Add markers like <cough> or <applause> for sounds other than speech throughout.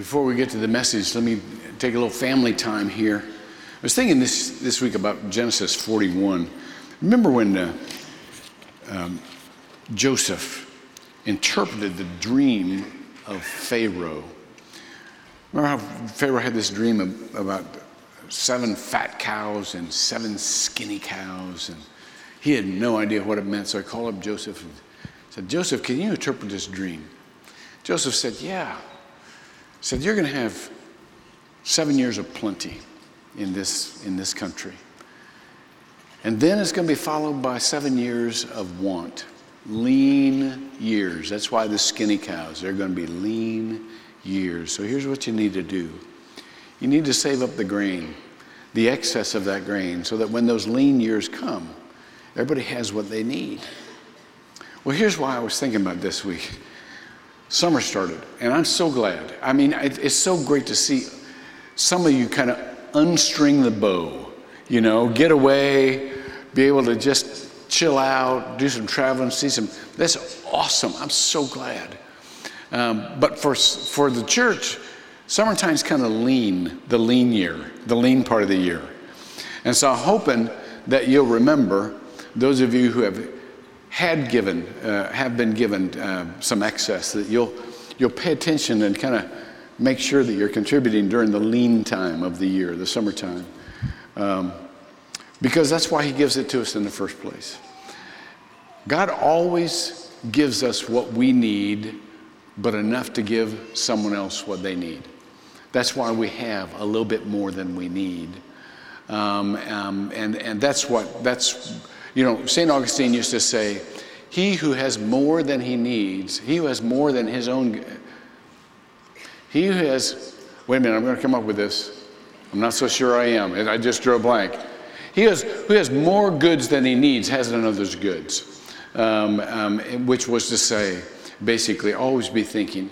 Before we get to the message, let me take a little family time here. I was thinking this, this week about Genesis 41. Remember when uh, um, Joseph interpreted the dream of Pharaoh? Remember how Pharaoh had this dream of, about seven fat cows and seven skinny cows, and he had no idea what it meant. So I called up Joseph and said, Joseph, can you interpret this dream? Joseph said, Yeah said, You're going to have seven years of plenty in this, in this country. And then it's going to be followed by seven years of want, lean years. That's why the skinny cows, they're going to be lean years. So here's what you need to do you need to save up the grain, the excess of that grain, so that when those lean years come, everybody has what they need. Well, here's why I was thinking about this week summer started, and I'm so glad. I mean, it's so great to see some of you kind of unstring the bow, you know, get away, be able to just chill out, do some traveling, see some. That's awesome. I'm so glad. Um, but for, for the church, summertime's kind of lean, the lean year, the lean part of the year. And so I'm hoping that you'll remember, those of you who have had given, uh, have been given uh, some excess, that you'll, you'll pay attention and kind of make sure that you're contributing during the lean time of the year, the summertime. Um, because that's why He gives it to us in the first place. God always gives us what we need, but enough to give someone else what they need. That's why we have a little bit more than we need. Um, um, and, and that's what, that's you know, St. Augustine used to say, He who has more than he needs, he who has more than his own, he who has, wait a minute, I'm going to come up with this. I'm not so sure I am. I just drew a blank. He has, who has more goods than he needs has none other's goods. Um, um, which was to say, basically, always be thinking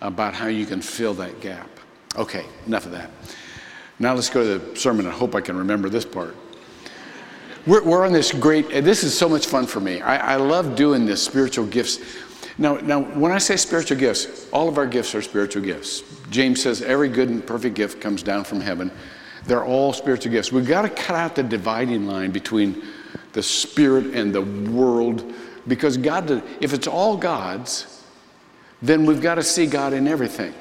about how you can fill that gap. Okay, enough of that. Now let's go to the sermon. I hope I can remember this part. We're, we're on this great, this is so much fun for me. I, I love doing this spiritual gifts. Now, now, when I say spiritual gifts, all of our gifts are spiritual gifts. James says every good and perfect gift comes down from heaven. They're all spiritual gifts. We've got to cut out the dividing line between the spirit and the world because God, if it's all God's, then we've got to see God in everything.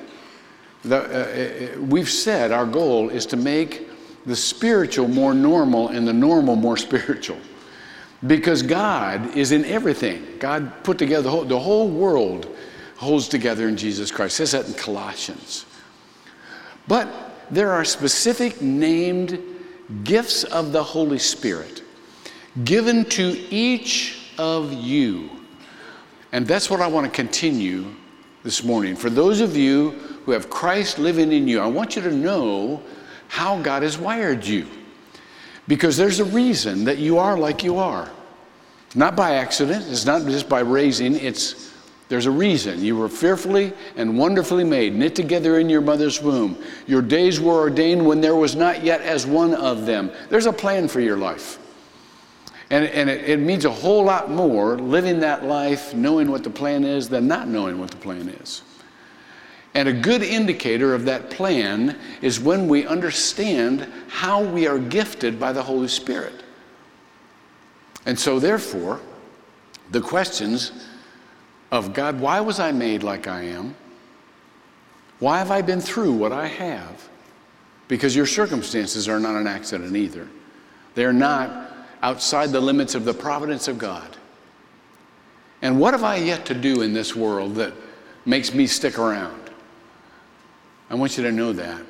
The, uh, uh we've said our goal is to make the spiritual more normal and the normal more spiritual. Because God is in everything. God put together the whole, the whole world holds together in Jesus Christ. It says that in Colossians. But there are specific named gifts of the Holy Spirit given to each of you. And that's what I want to continue this morning. For those of you who have Christ living in you, I want you to know how God has wired you. Because there's a reason that you are like you are. Not by accident, it's not just by raising, it's there's a reason. You were fearfully and wonderfully made, knit together in your mother's womb. Your days were ordained when there was not yet as one of them. There's a plan for your life. And, and it, it means a whole lot more living that life, knowing what the plan is, than not knowing what the plan is. And a good indicator of that plan is when we understand how we are gifted by the Holy Spirit. And so, therefore, the questions of God, why was I made like I am? Why have I been through what I have? Because your circumstances are not an accident either. They're not outside the limits of the providence of God. And what have I yet to do in this world that makes me stick around? I want you to know that.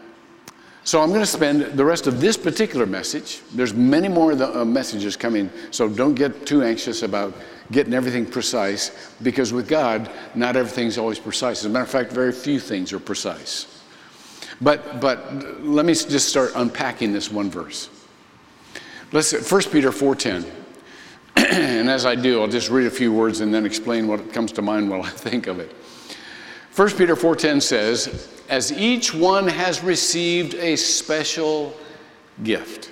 So I'm going to spend the rest of this particular message. There's many more of the uh, messages coming, so don't get too anxious about getting everything precise because with God, not everything's always precise. As a matter of fact, very few things are precise. But but let me just start unpacking this one verse. Let's 1 Peter 4:10. <clears throat> and as I do, I'll just read a few words and then explain what comes to mind while I think of it. 1 Peter 4:10 says, as each one has received a special gift.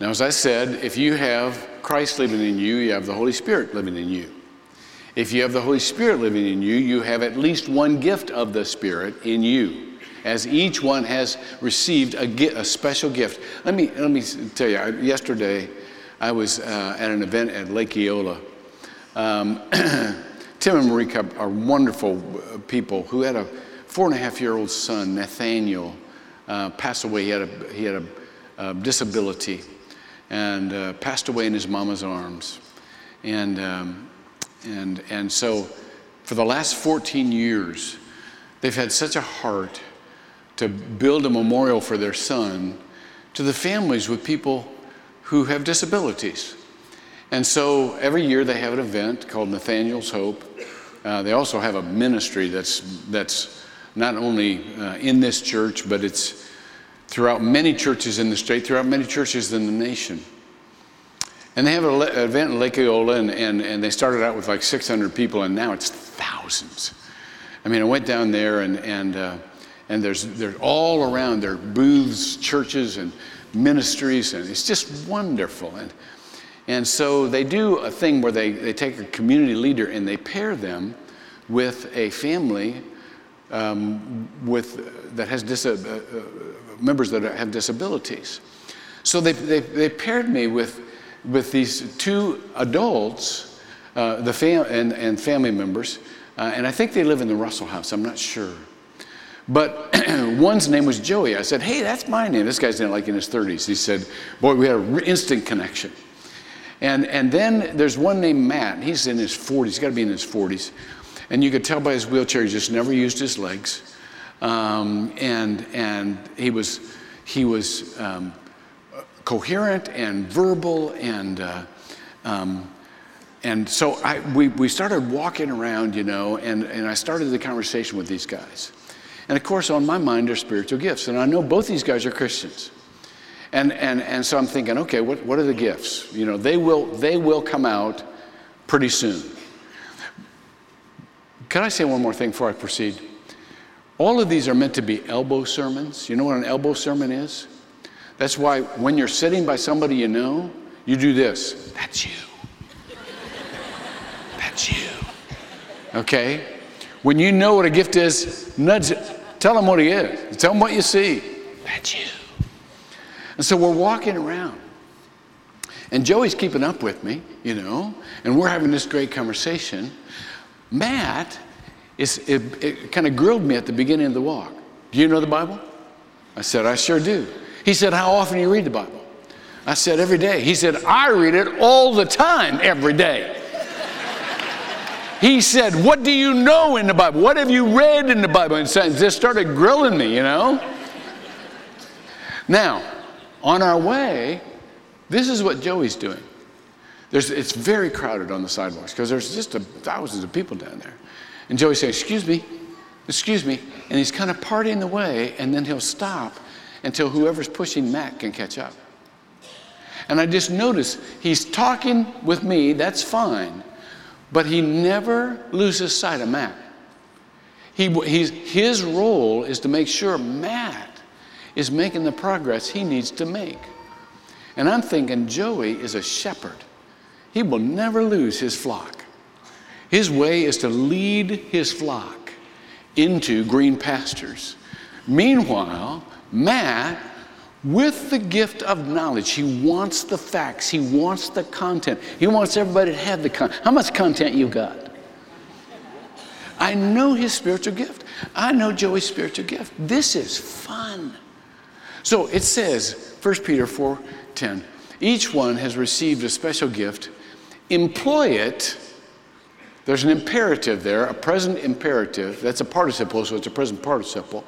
Now, as I said, if you have Christ living in you, you have the Holy Spirit living in you. If you have the Holy Spirit living in you, you have at least one gift of the Spirit in you, as each one has received a, a special gift. Let me, let me tell you, yesterday I was uh, at an event at Lake Eola. Um, <clears throat> Tim and Marie Cup are wonderful uh, people who had a four and a half year old son, Nathaniel, uh, passed away. He had a, he had a, a disability and uh, passed away in his mama's arms. And, um, and, and so for the last 14 years, they've had such a heart to build a memorial for their son to the families with people who have disabilities. And so every year they have an event called Nathaniel's Hope. Uh, they also have a ministry that's, that's not only uh, in this church, but it's throughout many churches in the state, throughout many churches in the nation. And they have an event in Lake Eola, and, and, and they started out with like 600 people, and now it's thousands. I mean, I went down there, and, and, uh, and there's, there's all around there booths, churches, and ministries, and it's just wonderful. And, and so they do a thing where they, they take a community leader and they pair them with a family um, with, that has uh, uh, members that have disabilities. So they, they, they paired me with, with these two adults, uh, the fam- and, and family members, uh, and I think they live in the Russell house, I'm not sure. But <clears throat> one's name was Joey. I said, Hey, that's my name. This guy's in like in his 30s. He said, Boy, we had an instant connection. And, and then there's one named Matt. He's in his 40s. He's got to be in his 40s. And you could tell by his wheelchair, he just never used his legs. Um, and, and he was, he was um, coherent and verbal. And, uh, um, and so I, we, we started walking around, you know, and, and I started the conversation with these guys. And of course, on my mind are spiritual gifts. And I know both these guys are Christians. And, and, and so I'm thinking, okay, what, what are the gifts? You know, they will, they will come out pretty soon. Can I say one more thing before I proceed? All of these are meant to be elbow sermons. You know what an elbow sermon is? That's why when you're sitting by somebody you know, you do this. That's you. That's you. Okay? When you know what a gift is, nudge it. Tell them what he is. Tell them what you see. That's you. And so we're walking around. And Joey's keeping up with me, you know, and we're having this great conversation. Matt is, it, it kind of grilled me at the beginning of the walk. Do you know the Bible? I said, I sure do. He said, How often do you read the Bible? I said, Every day. He said, I read it all the time, every day. he said, What do you know in the Bible? What have you read in the Bible? And just started grilling me, you know? Now, on our way, this is what Joey's doing. There's, it's very crowded on the sidewalks because there's just a, thousands of people down there. And Joey says, Excuse me, excuse me. And he's kind of parting the way, and then he'll stop until whoever's pushing Matt can catch up. And I just notice he's talking with me, that's fine, but he never loses sight of Matt. He, his role is to make sure Matt is making the progress he needs to make. And I'm thinking Joey is a shepherd. He will never lose his flock. His way is to lead his flock into green pastures. Meanwhile, Matt, with the gift of knowledge, he wants the facts, he wants the content, he wants everybody to have the content. How much content you got? I know his spiritual gift. I know Joey's spiritual gift. This is fun. So it says, 1 Peter 4 10, each one has received a special gift employ it. There's an imperative there, a present imperative. That's a participle, so it's a present participle.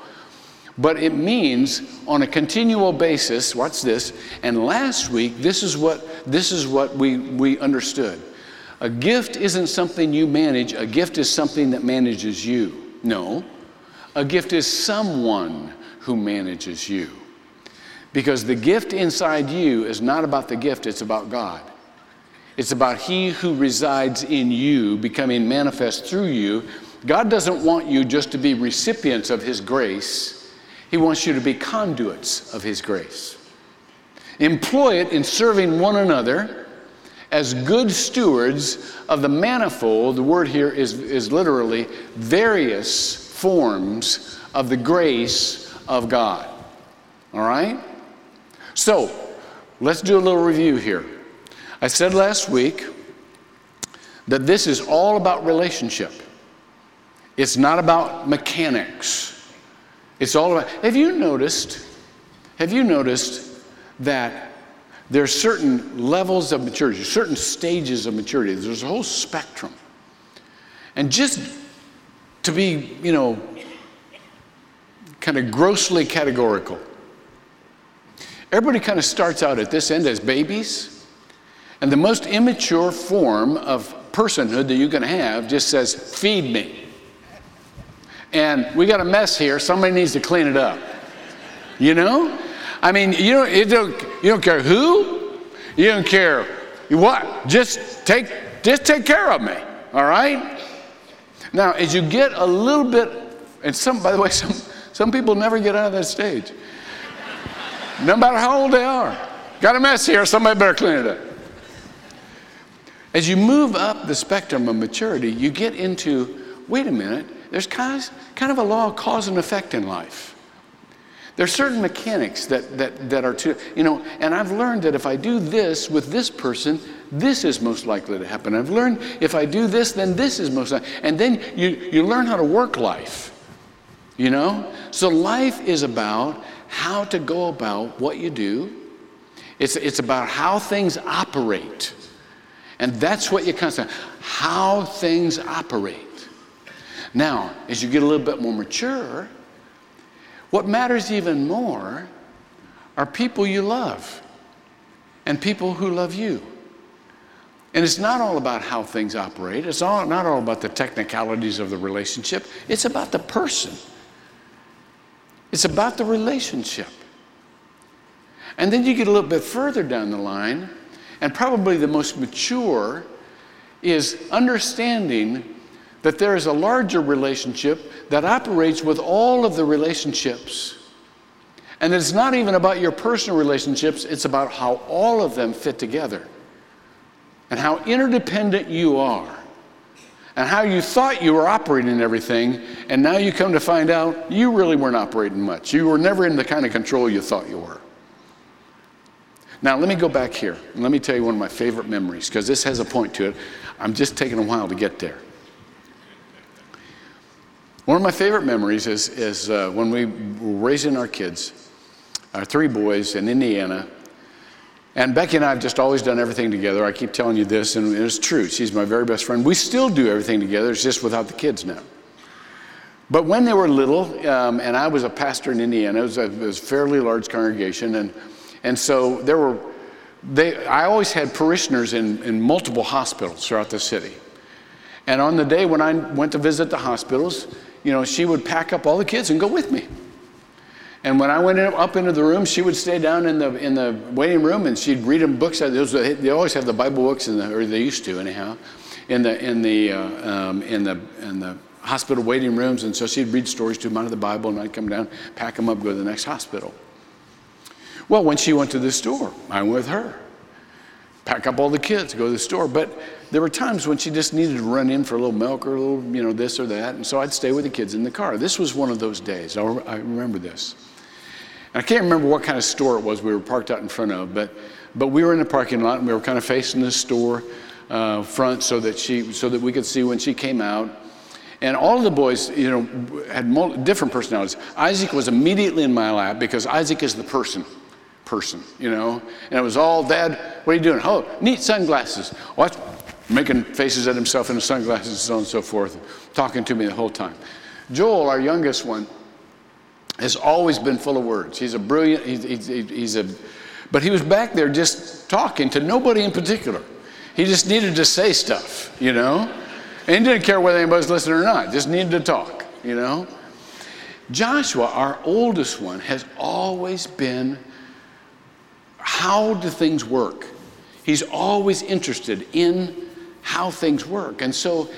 But it means on a continual basis, watch this, and last week, this is what, this is what we, we understood. A gift isn't something you manage, a gift is something that manages you. No, a gift is someone who manages you. Because the gift inside you is not about the gift, it's about God. It's about He who resides in you becoming manifest through you. God doesn't want you just to be recipients of His grace, He wants you to be conduits of His grace. Employ it in serving one another as good stewards of the manifold, the word here is, is literally various forms of the grace of God. All right? So, let's do a little review here. I said last week that this is all about relationship. It's not about mechanics. It's all about. Have you noticed? Have you noticed that there are certain levels of maturity, certain stages of maturity? There's a whole spectrum. And just to be, you know, kind of grossly categorical, everybody kind of starts out at this end as babies. And the most immature form of personhood that you can have just says, feed me and we got a mess here. Somebody needs to clean it up. You know? I mean, you don't, you don't, you don't care who, you don't care what. Just take, just take care of me. All right? Now, as you get a little bit, and some, by the way, <laughs> some, some people never get out of that stage. No matter how old they are. Got a mess here, somebody better clean it up. As you move up the spectrum of maturity, you get into wait a minute, there's kind of, kind of a law of cause and effect in life. There are certain mechanics that, that, that are to, you know, and I've learned that if I do this with this person, this is most likely to happen. I've learned if I do this, then this is most likely. And then you, you learn how to work life, you know? So life is about how to go about what you do. It's, it's about how things operate. And that's what you constantly, how things operate. Now, as you get a little bit more mature, what matters even more are people you love and people who love you. And it's not all about how things operate, it's all, not all about the technicalities of the relationship, it's about the person. It's about the relationship. And then you get a little bit further down the line, and probably the most mature is understanding that there is a larger relationship that operates with all of the relationships. And it's not even about your personal relationships, it's about how all of them fit together and how interdependent you are and how you thought you were operating everything, and now you come to find out you really weren't operating much. You were never in the kind of control you thought you were. Now, let me go back here and let me tell you one of my favorite memories because this has a point to it. I'm just taking a while to get there. One of my favorite memories is, is uh, when we were raising our kids, our three boys in Indiana. And Becky and I have just always done everything together. I keep telling you this, and it's true. She's my very best friend. We still do everything together, it's just without the kids now. But when they were little, um, and I was a pastor in Indiana, it was a, it was a fairly large congregation, and, and so there were, they, I always had parishioners in, in multiple hospitals throughout the city. And on the day when I went to visit the hospitals, you know, she would pack up all the kids and go with me. And when I went up into the room, she would stay down in the in the waiting room and she'd read them books. They always have the Bible books in the, or they used to anyhow, in the in the uh, um, in the in the hospital waiting rooms. And so she'd read stories to them out of the Bible, and I'd come down, pack them up, go to the next hospital. Well, when she went to the store, I went with her pack up all the kids, go to the store. But there were times when she just needed to run in for a little milk or a little, you know, this or that. And so I'd stay with the kids in the car. This was one of those days. I remember this. And I can't remember what kind of store it was we were parked out in front of, but, but we were in the parking lot and we were kind of facing the store uh, front so that, she, so that we could see when she came out. And all the boys, you know, had different personalities. Isaac was immediately in my lap because Isaac is the person person, you know? And it was all, Dad, what are you doing? Oh, neat sunglasses. What? Making faces at himself in the sunglasses and so on and so forth, talking to me the whole time. Joel, our youngest one, has always been full of words. He's a brilliant, he's, he's, he's a, but he was back there just talking to nobody in particular. He just needed to say stuff, you know? And he didn't care whether anybody was listening or not, just needed to talk, you know? Joshua, our oldest one, has always been how do things work? He's always interested in how things work. And so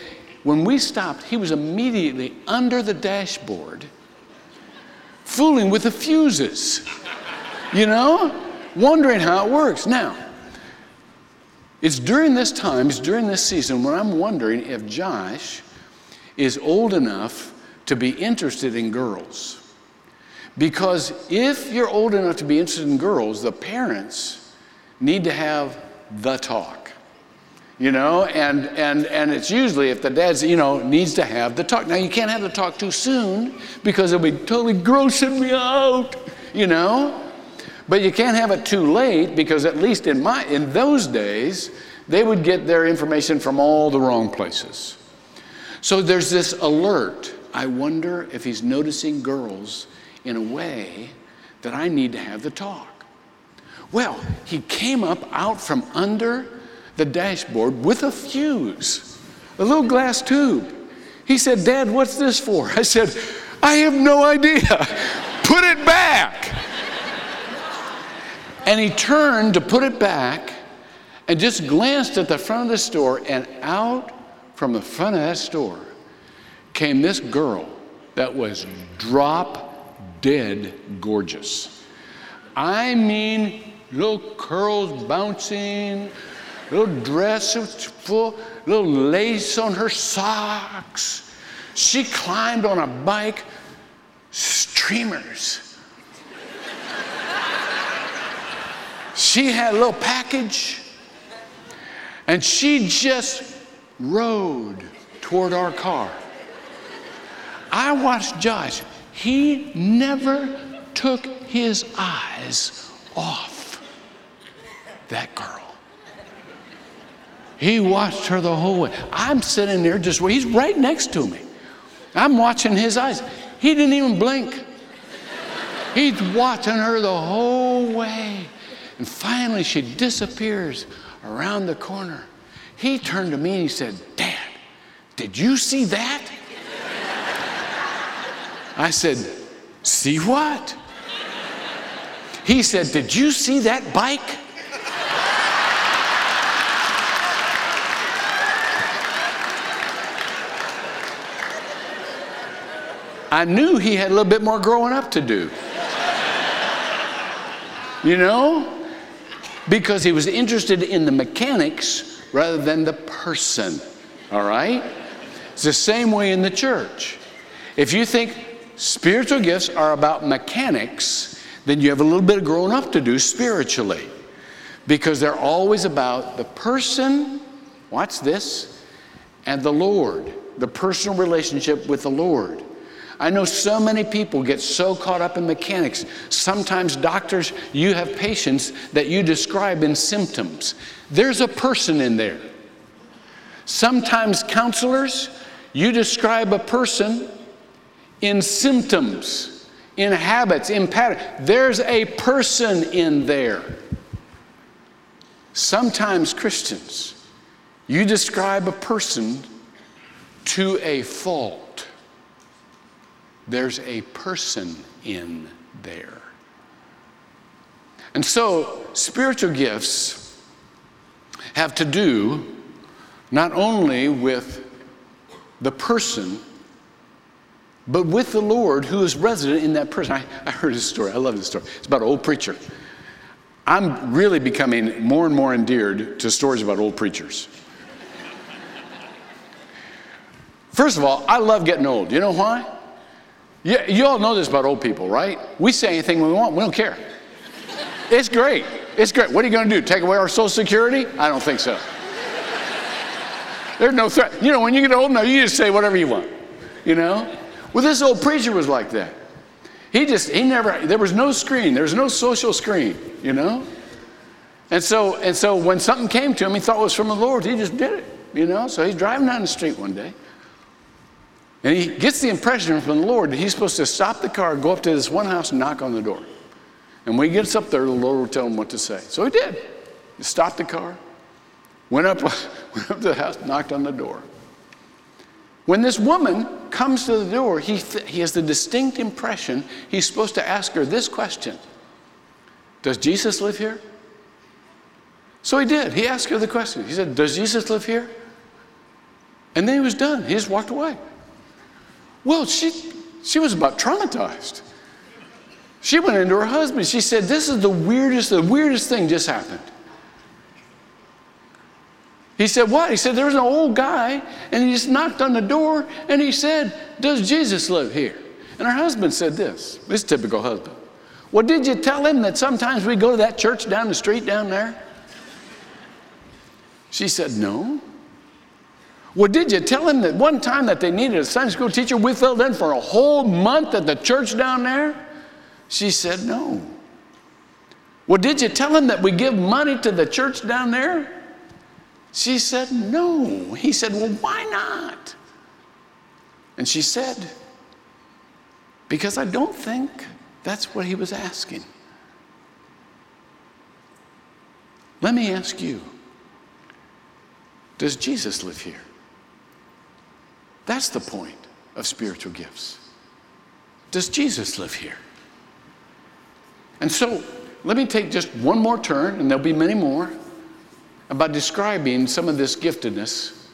when we stopped, he was immediately under the dashboard fooling with the fuses, you know, wondering how it works. Now, It's during this time, it's during this season when I'm wondering if Josh is old enough to be interested in girls. Because if you're old enough to be interested in girls, the parents need to have the talk. You know, and, and, and it's usually if the dad's, you know, needs to have the talk. Now, you can't have the talk too soon because it'll be totally grossing me out, you know? But you can't have it too late because at least in my in those days, they would get their information from all the wrong places. So there's this alert. I wonder if he's noticing girls in a way that I need to have the talk. Well, he came up out from under the dashboard with a fuse, a little glass tube. He said, Dad, what's this for? I said, I have no idea. put it back. and he turned to put it back and just glanced at the front of the store, and out from the front of that store came this girl that was drop dead gorgeous. I mean, little curls bouncing, little dress full, little lace on her socks. She climbed on a bike, streamers. she had a little package, and she just rode toward our car. I watched Josh. He never took his eyes off that girl. He watched her the whole way. I'm sitting there just, he's right next to me. I'm watching his eyes. He didn't even blink. He's watching her the whole way. And finally, she disappears around the corner. He turned to me and he said, Dad, did you see that? I said, See what? He said, Did you see that bike? I knew he had a little bit more growing up to do. You know? Because he was interested in the mechanics rather than the person. All right? It's the same way in the church. If you think spiritual gifts are about mechanics, then you have a little bit of growing up to do spiritually. Because they're always about the person, watch this, and the Lord, the personal relationship with the Lord. I know so many people get so caught up in mechanics. Sometimes, doctors, you have patients that you describe in symptoms. There's a person in there. Sometimes, counselors, you describe a person in symptoms, in habits, in patterns. There's a person in there. Sometimes Christians, you describe a person to a fault. There's a person in there. And so, spiritual gifts have to do not only with the person but with the Lord who is resident in that person. I, I heard this story. I love this story. It's about an old preacher. I'm really becoming more and more endeared to stories about old preachers. First of all, I love getting old. You know why? You, you all know this about old people, right? We say anything we want, we don't care. It's great. It's great. What are you going to do? Take away our Social Security? I don't think so. There's no threat. You know, when you get old enough, you just say whatever you want. You know? Well, this old preacher was like that. He just, he never, there was no screen, there was no social screen, you know? And so, and so when something came to him, he thought it was from the Lord, he just did it, you know? So he's driving down the street one day. And he gets the impression from the Lord that he's supposed to stop the car, go up to this one house, and knock on the door. And when he gets up there, the Lord will tell him what to say. So he did. He stopped the car, went up, <laughs> went up to the house, knocked on the door. When this woman comes to the door, he, th- he has the distinct impression he's supposed to ask her this question Does Jesus live here? So he did. He asked her the question. He said, Does Jesus live here? And then he was done. He just walked away. Well, she, she was about traumatized. She went into her husband. She said, This is the weirdest, the weirdest thing just happened. He said, What? He said, There was an old guy, and he just knocked on the door, and he said, Does Jesus live here? And her husband said this this typical husband. Well, did you tell him that sometimes we go to that church down the street down there? She said, No. Well, did you tell him that one time that they needed a Sunday school teacher, we filled in for a whole month at the church down there? She said, No. Well, did you tell him that we give money to the church down there? She said, No. He said, Well, why not? And she said, Because I don't think that's what he was asking. Let me ask you Does Jesus live here? That's the point of spiritual gifts. Does Jesus live here? And so, let me take just one more turn, and there'll be many more, about describing some of this giftedness,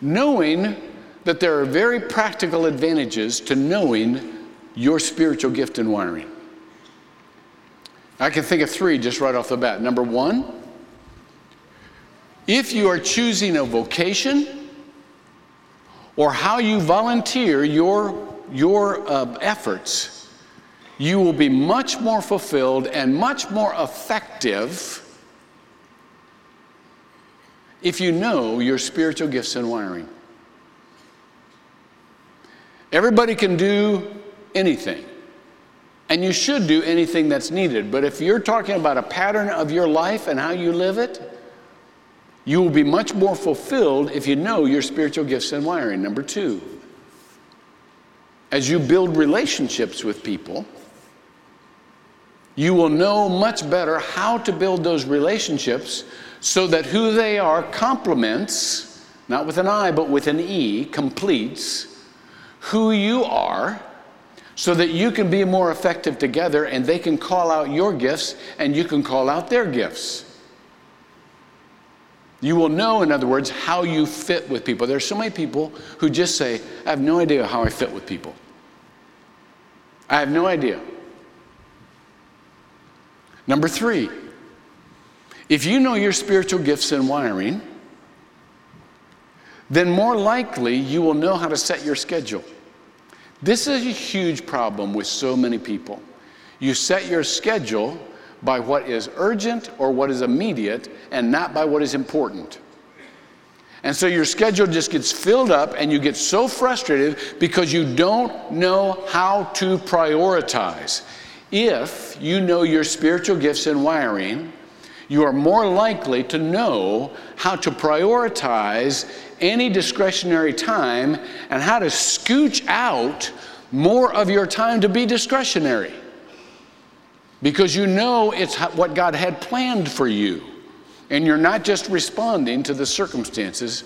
knowing that there are very practical advantages to knowing your spiritual gift and wiring. I can think of three just right off the bat. Number one, if you are choosing a vocation or how you volunteer your, your uh, efforts, you will be much more fulfilled and much more effective if you know your spiritual gifts and wiring. Everybody can do anything. And you should do anything that's needed. But if you're talking about a pattern of your life and how you live it, you will be much more fulfilled if you know your spiritual gifts and wiring. Number two, as you build relationships with people, you will know much better how to build those relationships so that who they are complements, not with an I, but with an E, completes who you are so that you can be more effective together and they can call out your gifts and you can call out their gifts. You will know, in other words, how you fit with people. There are so many people who just say, I have no idea how I fit with people. I have no idea. Number three, if you know your spiritual gifts and wiring, then more likely you will know how to set your schedule. This is a huge problem with so many people. You set your schedule by what is urgent or what is immediate and not by what is important. And so your schedule just gets filled up and you get so frustrated because you don't know how to prioritize. If you know your spiritual gifts and wiring, you are more likely to know how to prioritize any discretionary time and how to scooch out more of your time to be discretionary because you know it's what God had planned for you and you're not just responding to the circumstances.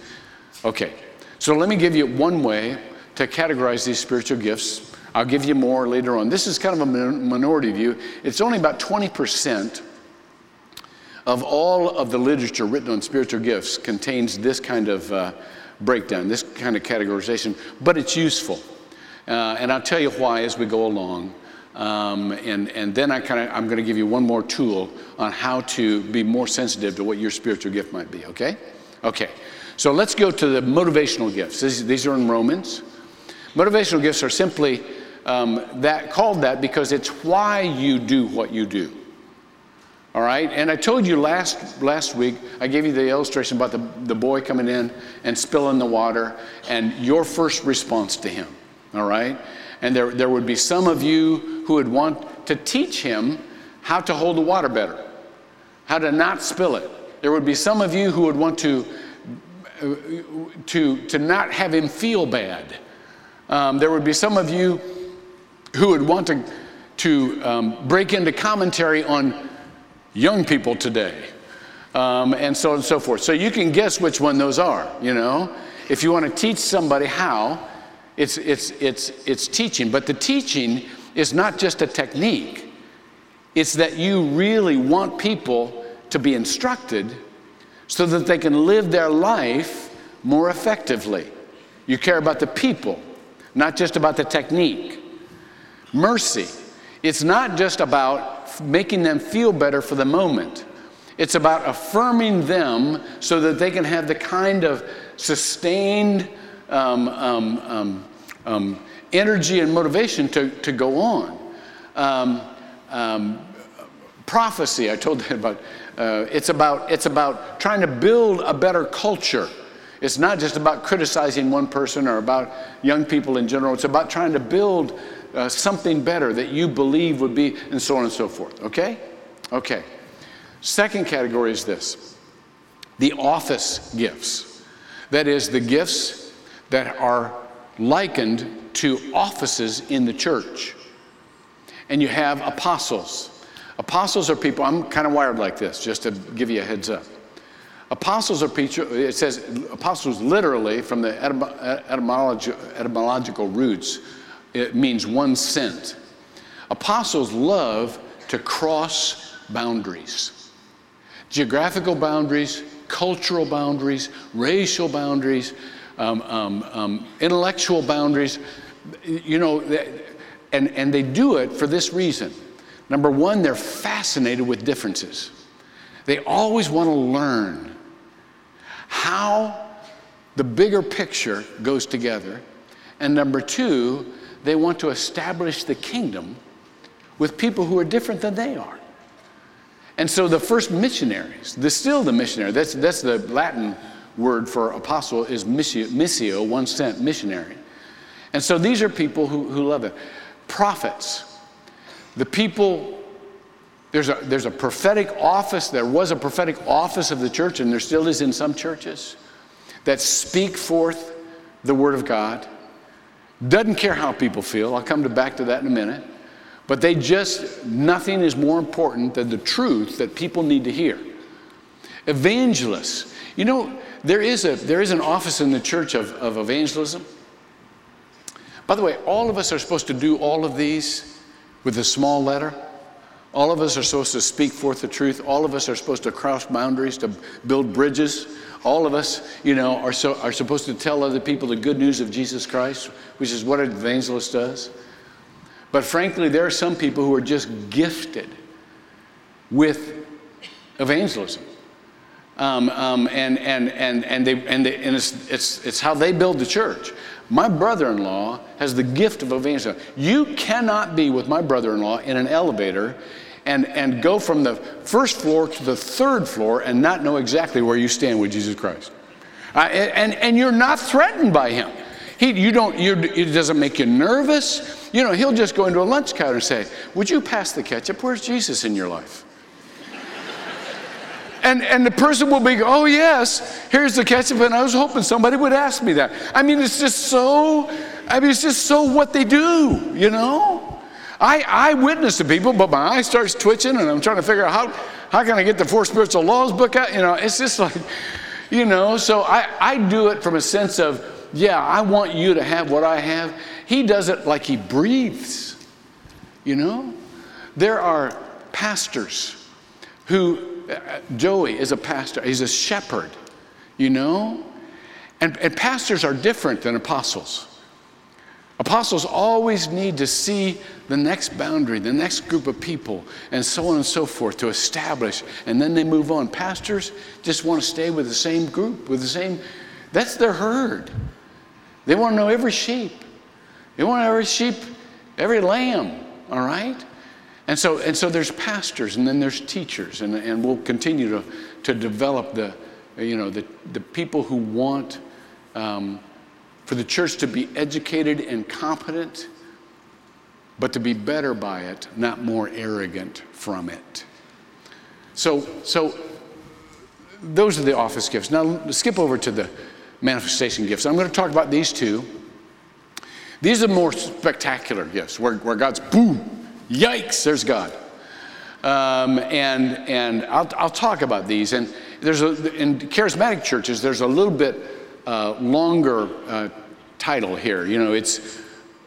Okay, so let me give you one way to categorize these spiritual gifts. I'll give you more later on. This is kind of a minority view. It's only about 20% of all of the literature written on spiritual gifts contains this kind of uh, breakdown, this kind of categorization, but it's useful. Uh, and I'll tell you why as we go along. Um, and, and then I kind of, I'm going to give you one more tool on how to be more sensitive to what your spiritual gift might be, okay? Okay. So let's go to the motivational gifts. These, these are in Romans. Motivational gifts are simply um, that called that because it's why you do what you do. All right, and I told you last last week, I gave you the illustration about the, the boy coming in and spilling the water and your first response to him. All right? And there, there would be some of you who would want to teach him how to hold the water better, how to not spill it. There would be some of you who would want to, to, to not have him feel bad. Um, there would be some of you who would want to, to um, break into commentary on young people today. Um, and so on and so forth. So you can guess which one those are, you know. If you want to teach somebody how, it's, it's, it's, it's teaching. But the teaching is not just a technique, it's that you really want people to be instructed so that they can live their life more effectively. You care about the people, not just about the technique. Mercy, it's not just about making them feel better for the moment. It's about affirming them so that they can have the kind of sustained um, um, um, um energy and motivation to, to go on. Um, um, prophecy, I told <laughs> you about, uh, it's about, it's about trying to build a better culture. It's not just about criticizing one person or about young people in general. It's about trying to build uh, something better that you believe would be, and so on and so forth. Okay? Okay. Second category is this the office gifts. That is, the gifts that are likened to offices in the church. And you have apostles. Apostles are people, I'm kind of wired like this, just to give you a heads up. Apostles are people, it says apostles literally from the etymology, etymological roots, it means one sent. Apostles love to cross boundaries geographical boundaries, cultural boundaries, racial boundaries, um, um, um, intellectual boundaries. You know, and, and they do it for this reason. Number one, they're fascinated with differences. They always want to learn how the bigger picture goes together. And number two, they want to establish the kingdom with people who are different than they are. And so the first missionaries, the still the missionary, that's, that's the Latin word for apostle is missio, missio, one sent missionary. And so these are people who, who love it. Prophets, the people, there's a, there's a prophetic office, there was a prophetic office of the church, and there still is in some churches, that speak forth the word of God. Doesn't care how people feel. I'll come to back to that in a minute. But they just, nothing is more important than the truth that people need to hear. Evangelists. You know, there is, a, there is an office in the church of, of evangelism. By the way, all of us are supposed to do all of these with a small letter. All of us are supposed to speak forth the truth. All of us are supposed to cross boundaries, to build bridges. All of us, you know, are, so, are supposed to tell other people the good news of Jesus Christ, which is what an evangelist does. But frankly, there are some people who are just gifted with evangelism. Um, um, and, and, and, and, they, and, they, and it's, it's, it's how they build the church. My brother in law has the gift of evangelism. You cannot be with my brother in law in an elevator and, and go from the first floor to the third floor and not know exactly where you stand with Jesus Christ. Uh, and, and you're not threatened by him. He, you don't, you, it doesn't make you nervous. You know, he'll just go into a lunch counter and say, Would you pass the ketchup? Where's Jesus in your life? <laughs> and, and the person will be, Oh, yes, here's the ketchup. And I was hoping somebody would ask me that. I mean, it's just so, I mean, it's just so what they do, you know? I, I witness to people, but my eye starts twitching and I'm trying to figure out how, how can I get the Four Spiritual Laws book out? You know, it's just like, you know, so I, I do it from a sense of, yeah, I want you to have what I have. He does it like he breathes, you know? There are pastors who, uh, Joey is a pastor, he's a shepherd, you know? And, and pastors are different than apostles. Apostles always need to see the next boundary, the next group of people, and so on and so forth to establish, and then they move on. Pastors just want to stay with the same group, with the same, that's their herd. They want to know every sheep. They want every sheep, every lamb, all right? And so, and so there's pastors and then there's teachers, and, and we'll continue to, to develop the, you know, the, the people who want um, for the church to be educated and competent, but to be better by it, not more arrogant from it. So, so those are the office gifts. Now, skip over to the manifestation gifts. I'm going to talk about these two. These are more spectacular gifts where, where God's boom, yikes, there's God. Um, and and I'll, I'll talk about these. And there's a, in charismatic churches, there's a little bit uh, longer uh, title here. You know, it's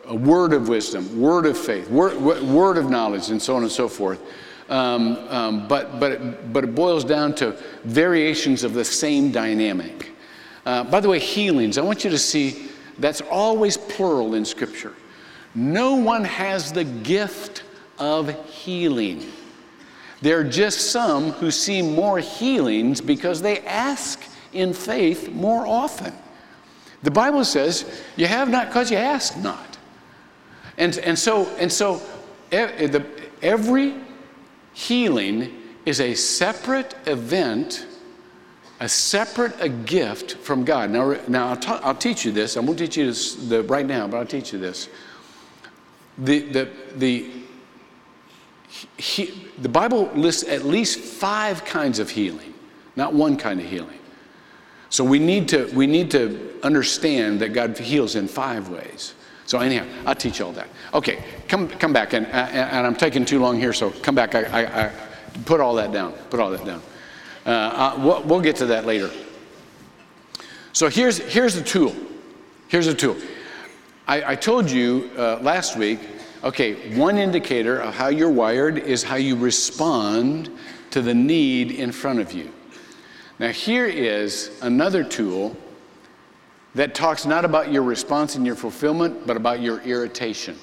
a word of wisdom, word of faith, word, word of knowledge, and so on and so forth. Um, um, but, but, it, but it boils down to variations of the same dynamic. Uh, by the way, healings, I want you to see that's always plural in Scripture. No one has the gift of healing. There are just some who see more healings because they ask in faith more often. The Bible says, you have not because you ask not. And, and so, and so eh, every healing is a separate event, a separate a gift from God. Now, now I'll, ta- I'll teach you this. I won't teach you this the, right now, but I'll teach you this. The, the, the, he, the Bible lists at least five kinds of healing, not one kind of healing. So we need to, we need to understand that God heals in five ways. So anyhow, I'll teach all that. Okay, come, come back, and, and I'm taking too long here, so come back. I, I, I put all that down. Put all that down. Uh, uh, we'll, we'll get to that later. So here's, here's the tool. Here's a tool. I, I told you uh, last week, okay, one indicator of how you're wired is how you respond to the need in front of you. Now, here is another tool that talks not about your response and your fulfillment, but about your irritation.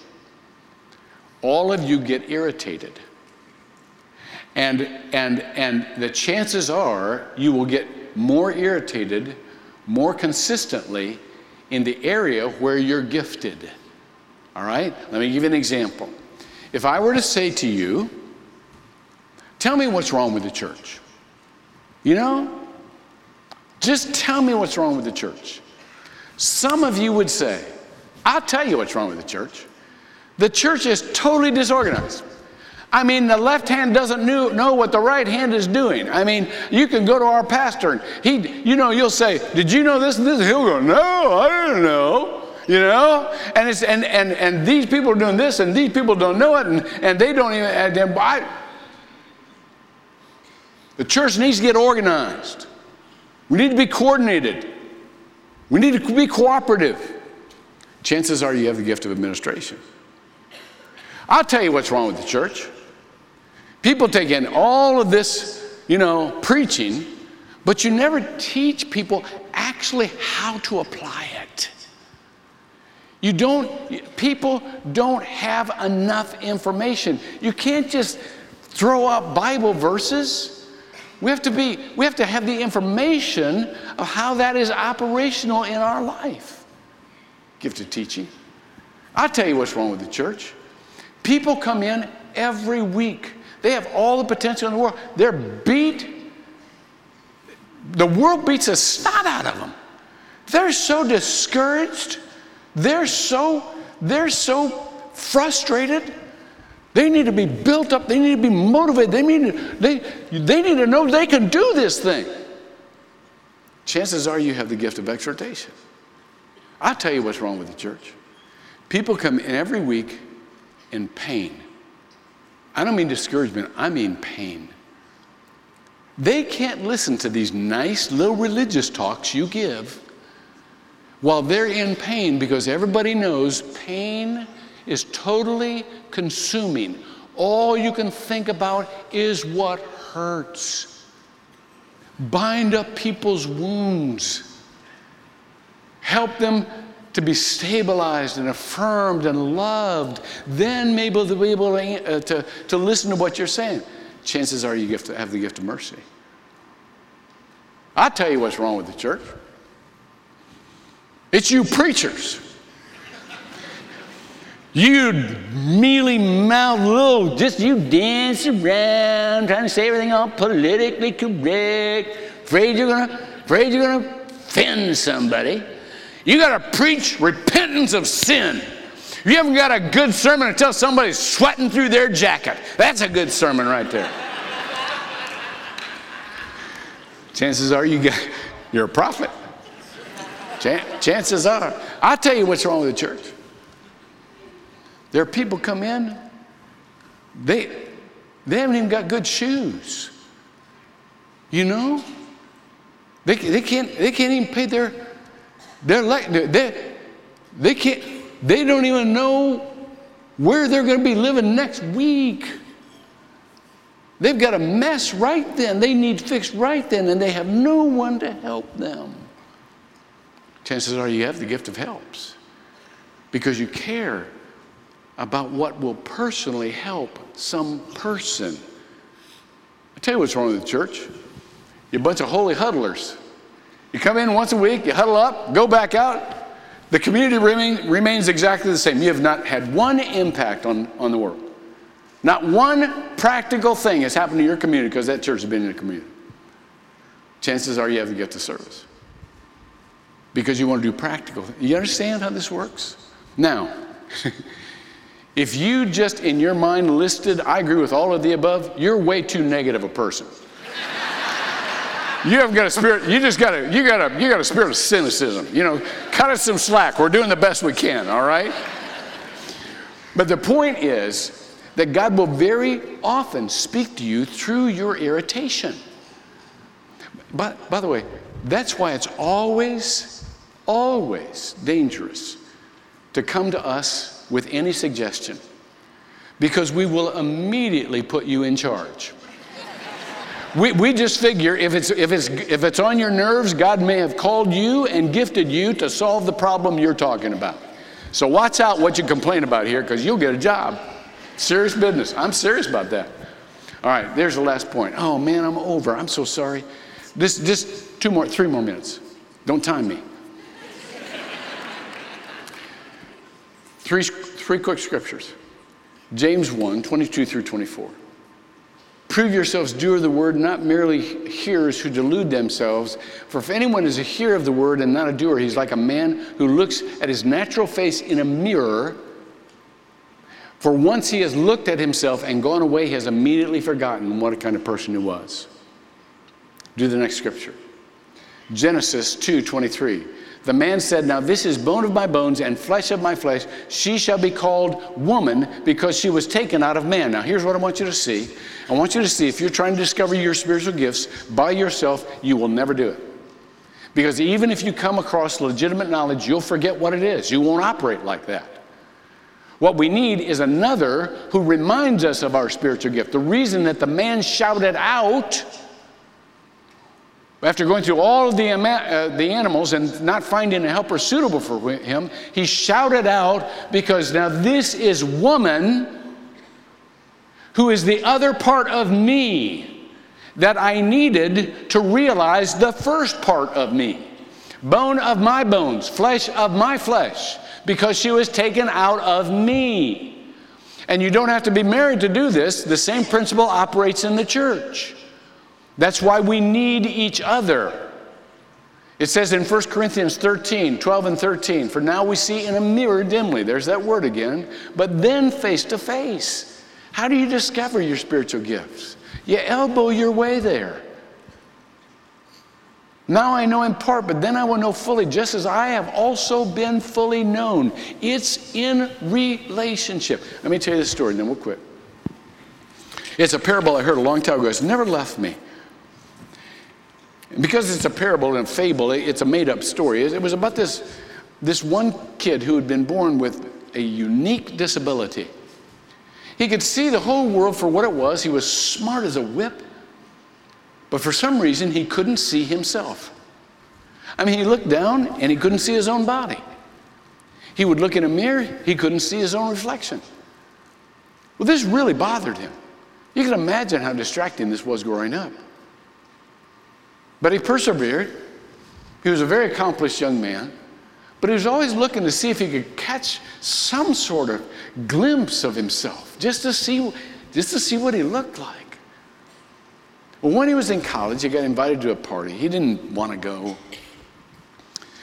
All of you get irritated. And, and, and the chances are you will get more irritated more consistently in the area where you're gifted. All right? Let me give you an example. If I were to say to you, tell me what's wrong with the church. You know, just tell me what's wrong with the church. Some of you would say, I'll tell you what's wrong with the church. The church is totally disorganized. I mean, the left hand doesn't know, know what the right hand is doing. I mean, you can go to our pastor and he, you know, you'll say, Did you know this and this? He'll go, No, I don't know. You know? And it's and and and these people are doing this and these people don't know it and, and they don't even and then I, the church needs to get organized. We need to be coordinated. We need to be cooperative. Chances are you have the gift of administration. I'll tell you what's wrong with the church. People take in all of this, you know, preaching, but you never teach people actually how to apply it. You don't, people don't have enough information. You can't just throw up Bible verses. We have to be, we have to have the information of how that is operational in our life. Gift of teaching. I'll tell you what's wrong with the church. People come in every week. They have all the potential in the world. They're beat. The world beats the snot out of them. They're so discouraged. They're so, they're so frustrated. They need to be built up. They need to be motivated. They need to, they, they need to know they can do this thing. Chances are you have the gift of exhortation. I'll tell you what's wrong with the church. People come in every week in pain. I don't mean discouragement, I mean pain. They can't listen to these nice little religious talks you give while they're in pain because everybody knows pain is totally consuming. All you can think about is what hurts. Bind up people's wounds. Help them to be stabilized and affirmed and loved. Then maybe they'll be able to, uh, to, to listen to what you're saying. Chances are you have the gift of mercy. I'll tell you what's wrong with the church. It's you preachers. You mealy mouthed little, just you dance around, trying to say everything all politically correct, afraid you're gonna, afraid you're gonna offend somebody. You gotta preach repentance of sin. If You haven't got a good sermon until somebody's sweating through their jacket. That's a good sermon right there. Chances are you got, you're a prophet. Chances are. I'll tell you what's wrong with the church. There are people come in, they, they haven't even got good shoes. You know? They, they, can't, they can't even pay their, their they, they, can't, they don't even know where they're going to be living next week. They've got a mess right then. They need fixed right then, and they have no one to help them. Chances are you have the gift of helps because you care about what will personally help some person. I tell you what's wrong with the church. You're a bunch of holy huddlers. You come in once a week, you huddle up, go back out. The community remain, remains exactly the same. You have not had one impact on, on the world. Not one practical thing has happened to your community because that church has been in the community. Chances are you haven't get the service because you want to do practical. You understand how this works? Now, <laughs> if you just in your mind listed, I agree with all of the above, you're way too negative a person. You haven't got a spirit, you just got a, you got a, you got a spirit of cynicism. You know, cut us some slack. We're doing the best we can, all right? But the point is that God will very often speak to you through your irritation. But by the way, that's why it's always, always dangerous to come to us with any suggestion because we will immediately put you in charge. We, we just figure if it's, if, it's, if it's on your nerves, God may have called you and gifted you to solve the problem you're talking about. So watch out what you complain about here because you'll get a job. Serious business. I'm serious about that. All right, there's the last point. Oh man, I'm over. I'm so sorry. This, just two more, three more minutes. Don't time me. Three, three quick scriptures James 1 22 through 24. Prove yourselves doer of the word, not merely hearers who delude themselves. For if anyone is a hearer of the word and not a doer, he's like a man who looks at his natural face in a mirror. For once he has looked at himself and gone away, he has immediately forgotten what kind of person he was. Do the next scripture. Genesis 2:23. The man said, Now this is bone of my bones and flesh of my flesh. She shall be called woman because she was taken out of man. Now here's what I want you to see. I want you to see if you're trying to discover your spiritual gifts by yourself, you will never do it. Because even if you come across legitimate knowledge, you'll forget what it is. You won't operate like that. What we need is another who reminds us of our spiritual gift. The reason that the man shouted out after going through all the, uh, the animals and not finding a helper suitable for him, he shouted out, Because now this is woman who is the other part of me that I needed to realize the first part of me. Bone of my bones, flesh of my flesh, because she was taken out of me. And you don't have to be married to do this, the same principle operates in the church. That's why we need each other. It says in 1 Corinthians 13, 12 and 13, for now we see in a mirror dimly, there's that word again, but then face to face. How do you discover your spiritual gifts? You elbow your way there. Now I know in part, but then I will know fully, just as I have also been fully known. It's in relationship. Let me tell you this story, and then we'll quit. It's a parable I heard a long time ago. It's never left me. Because it's a parable and a fable, it's a made up story. It was about this, this one kid who had been born with a unique disability. He could see the whole world for what it was. He was smart as a whip, but for some reason, he couldn't see himself. I mean, he looked down and he couldn't see his own body. He would look in a mirror, he couldn't see his own reflection. Well, this really bothered him. You can imagine how distracting this was growing up. But he persevered. He was a very accomplished young man, but he was always looking to see if he could catch some sort of glimpse of himself, just to see, just to see what he looked like. Well, when he was in college, he got invited to a party. He didn't want to go,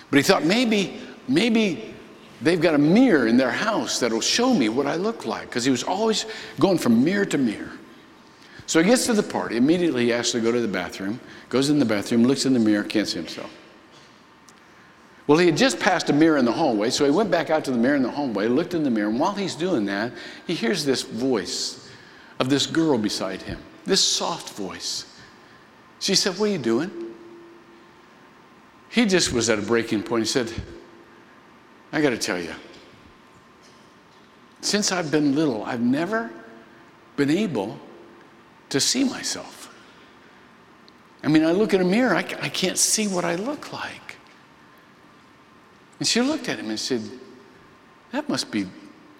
but he thought maybe, maybe they've got a mirror in their house that'll show me what I look like, because he was always going from mirror to mirror. So he gets to the party. Immediately, he asks to go to the bathroom, goes in the bathroom, looks in the mirror, can't see himself. Well, he had just passed a mirror in the hallway, so he went back out to the mirror in the hallway, looked in the mirror, and while he's doing that, he hears this voice of this girl beside him, this soft voice. She said, What are you doing? He just was at a breaking point. He said, I got to tell you, since I've been little, I've never been able to see myself. I mean, I look in a mirror, I, I can't see what I look like. And she looked at him and said, That must be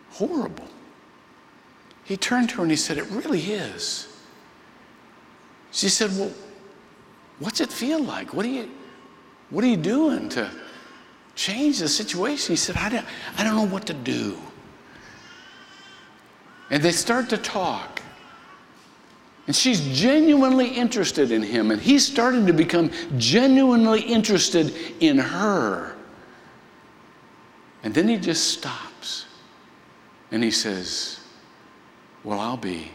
horrible. He turned to her and he said, It really is. She said, Well, what's it feel like? What are you, what are you doing to change the situation? He said, I don't, I don't know what to do. And they start to talk. And she's genuinely interested in him, and he's starting to become genuinely interested in her. And then he just stops and he says, Well, I'll be.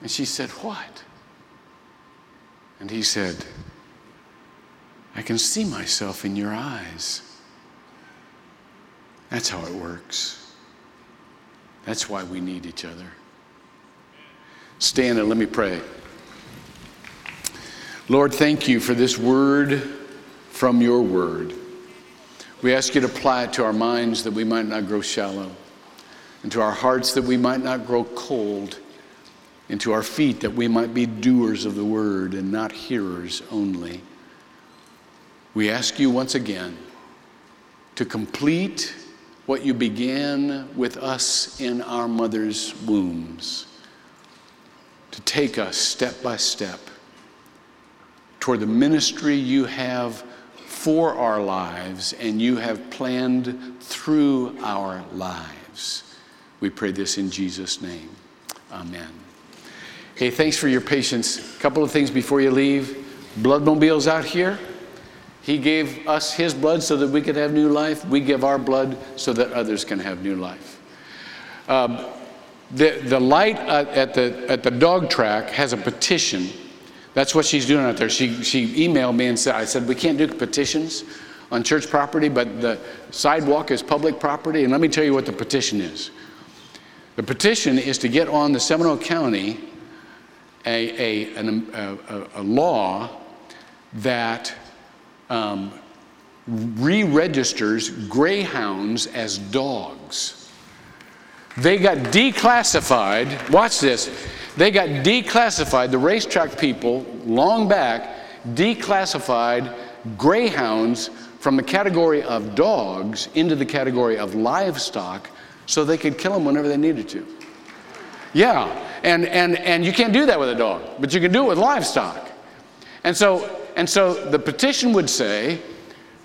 And she said, What? And he said, I can see myself in your eyes. That's how it works. That's why we need each other. Stand and let me pray. Lord, thank you for this word from your word. We ask you to apply it to our minds that we might not grow shallow, and to our hearts that we might not grow cold, and to our feet that we might be doers of the word and not hearers only. We ask you once again to complete what you began with us in our mother's wombs, to take us step by step toward the ministry you have for our lives and you have planned through our lives. We pray this in Jesus' name. Amen. Hey, thanks for your patience. A couple of things before you leave. Bloodmobile's out here. He gave us his blood so that we could have new life. We give our blood so that others can have new life. Um, the, the light at the, at the dog track has a petition that's what she's doing out there. She, she emailed me and said, I said, we can't do petitions on church property, but the sidewalk is public property. And let me tell you what the petition is. The petition is to get on the Seminole County a, a, an, a, a law that um, re registers greyhounds as dogs. They got declassified, watch this, they got declassified, the racetrack people, long back, declassified greyhounds from the category of dogs into the category of livestock so they could kill them whenever they needed to. Yeah, and, and, and you can't do that with a dog, but you can do it with livestock. And so, and so the petition would say,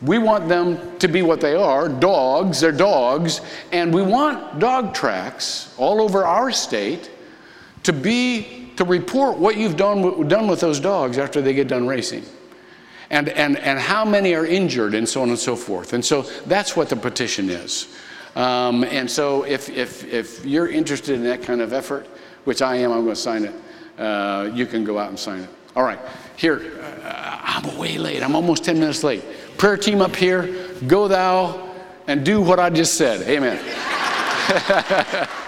we want them to be what they are dogs, they're dogs, and we want dog tracks all over our state to be to report what you've done, done with those dogs after they get done racing. And, and, and how many are injured and so on and so forth. And so that's what the petition is. Um, and so if, if, if you're interested in that kind of effort which i am i'm going to sign it uh, you can go out and sign it. All right here uh, i'm way late. I'm almost 10 minutes late prayer team up here go thou and do what i just said. Amen <laughs>